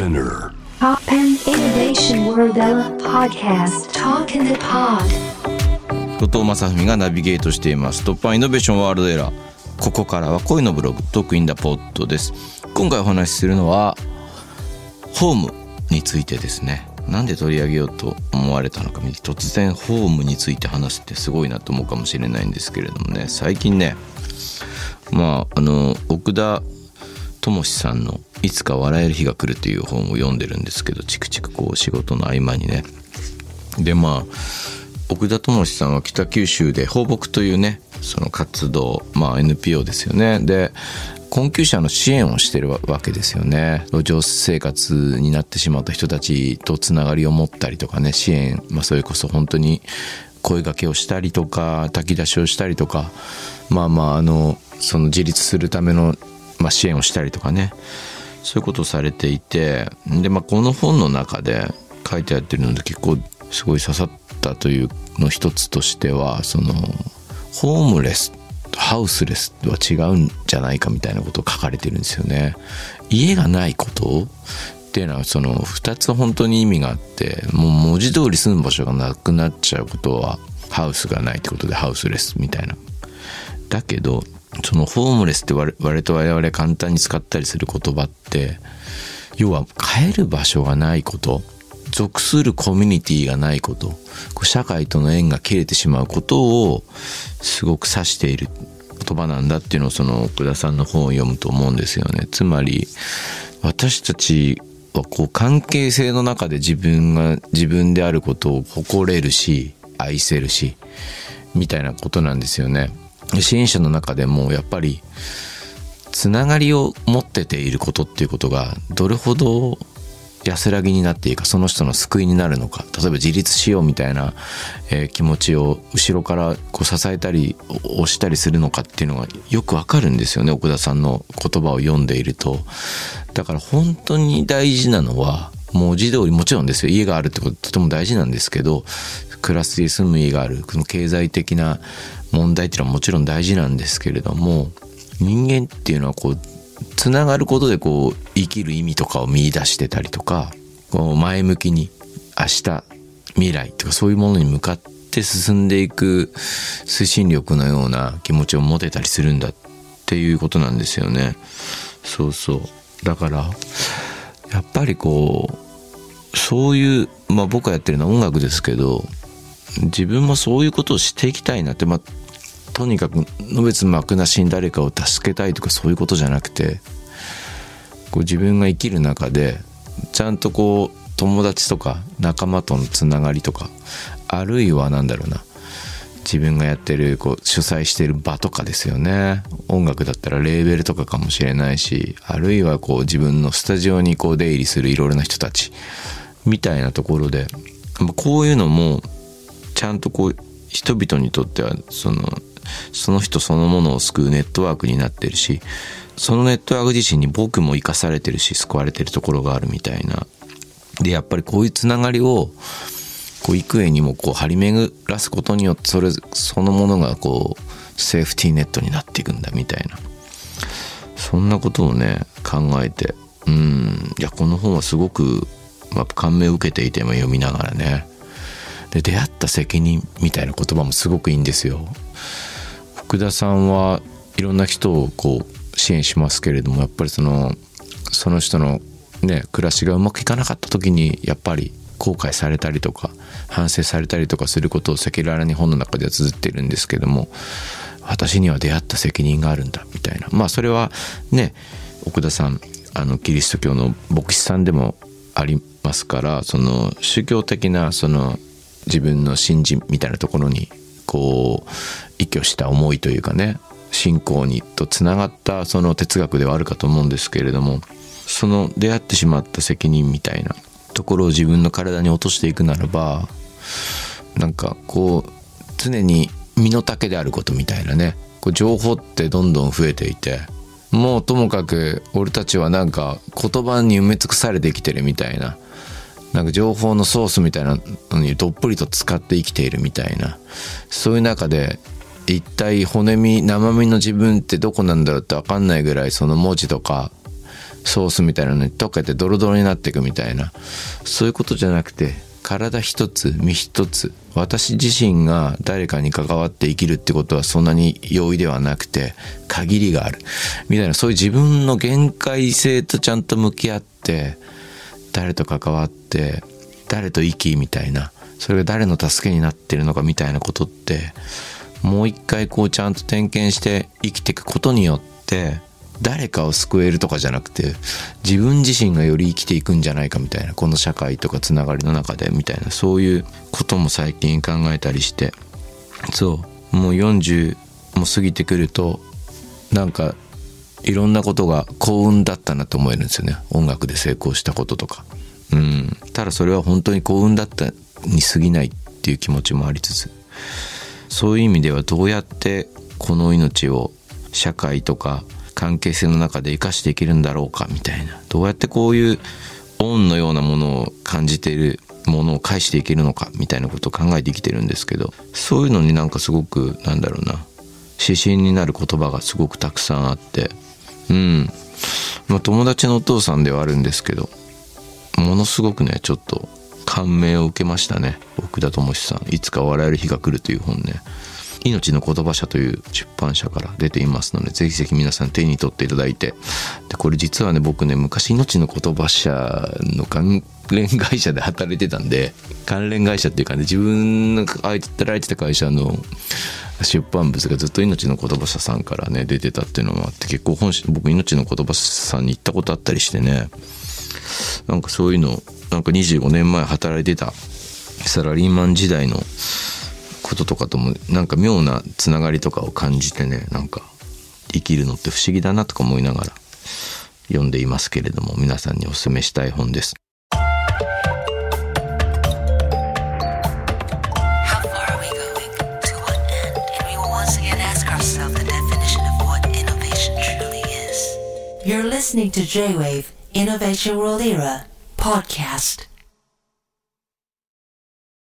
Spinner. Pop and Innovation World Podcast. Talk in the Pod. 後藤正文がナビゲートしています。突破イノベーションワールドエラー。ここからは恋のブログトークインダポッドです。今回お話しするのはホームについてですね。なんで取り上げようと思われたのか。突然ホームについて話すってすごいなと思うかもしれないんですけれどもね。最近ねまああの奥田智さんの「いつか笑える日が来る」という本を読んでるんですけどチクチクこう仕事の合間にね。でまあ奥田智さんは北九州で放牧というねその活動まあ NPO ですよね。で困窮者の支援をしてるわけですよね。路上生活になってしまった人たちとつながりを持ったりとかね支援、まあ、それこそ本当に声掛けをしたりとか炊き出しをしたりとかまあまああのその自立するためのまあ、支援をしたりとかね。そういうことをされていてで、まあ、この本の中で書いてあってるので結構すごい刺さったというの一つとしてはそのホームレスハウスレスは違うんじゃないかみたいなことを書かれてるんですよね。家がないことっていうのはその2つ本当に意味があってもう文字通り住む場所がなくなっちゃうことはハウスがないってことでハウスレスみたいな。だけどそのホームレスって割と我々簡単に使ったりする言葉って要は帰る場所がないこと属するコミュニティがないこと社会との縁が切れてしまうことをすごく指している言葉なんだっていうのをその奥田さんの本を読むと思うんですよね。つまり私たちはこう関係性の中で自分が自分であることを誇れるし愛せるしみたいなことなんですよね。支援者の中でもやっぱりつながりを持ってていることっていうことがどれほど安らぎになっていいかその人の救いになるのか。例えば自立しようみたいな、えー、気持ちを後ろからこう支えたり押したりするのかっていうのがよくわかるんですよね。奥田さんの言葉を読んでいると。だから本当に大事なのは文字通りもちろんですよ家があるってこととても大事なんですけど暮らす住む家があるこの経済的な問題っていうのはもちろん大事なんですけれども人間っていうのはこうつながることでこう生きる意味とかを見出してたりとかこう前向きに明日未来とかそういうものに向かって進んでいく推進力のような気持ちを持てたりするんだっていうことなんですよね。そうそうだからやっぱりこうそういうまあ僕がやってるのは音楽ですけど自分もそういうことをしていきたいなって、まあ、とにかくのべつ幕なしに誰かを助けたいとかそういうことじゃなくてこう自分が生きる中でちゃんとこう友達とか仲間とのつながりとかあるいは何だろうな自分がやってるこう主催してる場とかですよね。音楽だったらレーベルとかかもしれないしあるいはこう自分のスタジオにこう出入りするいろいろな人たちみたいなところでこういうのもちゃんとこう人々にとってはそのその人そのものを救うネットワークになってるしそのネットワーク自身に僕も生かされてるし救われてるところがあるみたいな。でやっぱりこういうつながりをこう幾重にもこう張り巡らすことによってそれそのものがこうセーフティーネットになっていくんだみたいな。そんなことをね考えてうん。いやこの本はすごく、まあ、感銘を受けていても読みながらね。で出会った責任みたいな言葉もすごくいいんですよ。福田さんはいろんな人をこう支援しますけれどもやっぱりそのその人のね暮らしがうまくいかなかった時にやっぱり後悔されたりとか反省されたりとかすることを赤裸々に本の中では綴ってるんですけども私には出会った責任があるんだみたいな。まあそれはね奥田さんあのキリスト教の牧師さんでもありますからその宗教的なその自分の信心みたいなところにこう依拠した思いというかね信仰にとつながったその哲学ではあるかと思うんですけれどもその出会ってしまった責任みたいなところを自分の体に落としていくならばなんかこう常に身の丈であることみたいなね。こう情報ってどんどん増えていてもうともかく俺たちはなんか言葉に埋め尽くされてきてるみたいな。なんか情報のソースみたいなのにどっぷりと使って生きているみたいな。そういう中で一体骨身生身の自分ってどこなんだろうって分かんないぐらいその文字とかソースみたいなのに溶けてドロドロになっていくみたいな。そういうことじゃなくて体一つ身一つ私自身が誰かに関わって生きるってことはそんなに容易ではなくて限りがある。みたいなそういう自分の限界性とちゃんと向き合って誰と関わって誰と生きみたいなそれが誰の助けになってるのかみたいなことってもう一回こうちゃんと点検して生きていくことによって誰かを救えるとかじゃなくて自分自身がより生きていくんじゃないかみたいなこの社会とかつながりの中でみたいなそういうことも最近考えたりしてそうもう40も過ぎてくるとなんかいろんなことが幸運だったなと思えるんですよね。音楽で成功したこととか。うん。ただそれは本当に幸運だったに過ぎないっていう気持ちもありつつ。そういう意味ではどうやってこの命を社会とか関係性の中で生かしていけるんだろうかみたいな。どうやってこういう恩のようなものを感じているものを返していけるのかみたいなことを考えてきてるんですけどそういうのになんかすごくなんだろうな。指針になる言葉がすごくたくさんあって。うん。まあ友達のお父さんではあるんですけどものすごくねちょっと感銘を受けましたね。奥田智さん「いつか笑える日が来る」という本ね。命の言葉社という出版社から出ていますので、ぜひぜひ皆さん手に取っていただいて。で、これ実はね、僕ね、昔命の言葉社の関連会社で働いてたんで、関連会社っていうかね、自分が働いてた会社の出版物がずっと命の言葉社さんからね、出てたっていうのもあって、結構本、僕命の言葉社さんに行ったことあったりしてね、なんかそういうの、なんか25年前働いてたサラリーマン時代のこととかともなんか妙なつながりとかを感じてねなんか生きるのって不思議だなとか思いながら読んでいますけれども皆さんにおすすめしたい本です。You're listening to J-Wave Innovation World Era Podcast.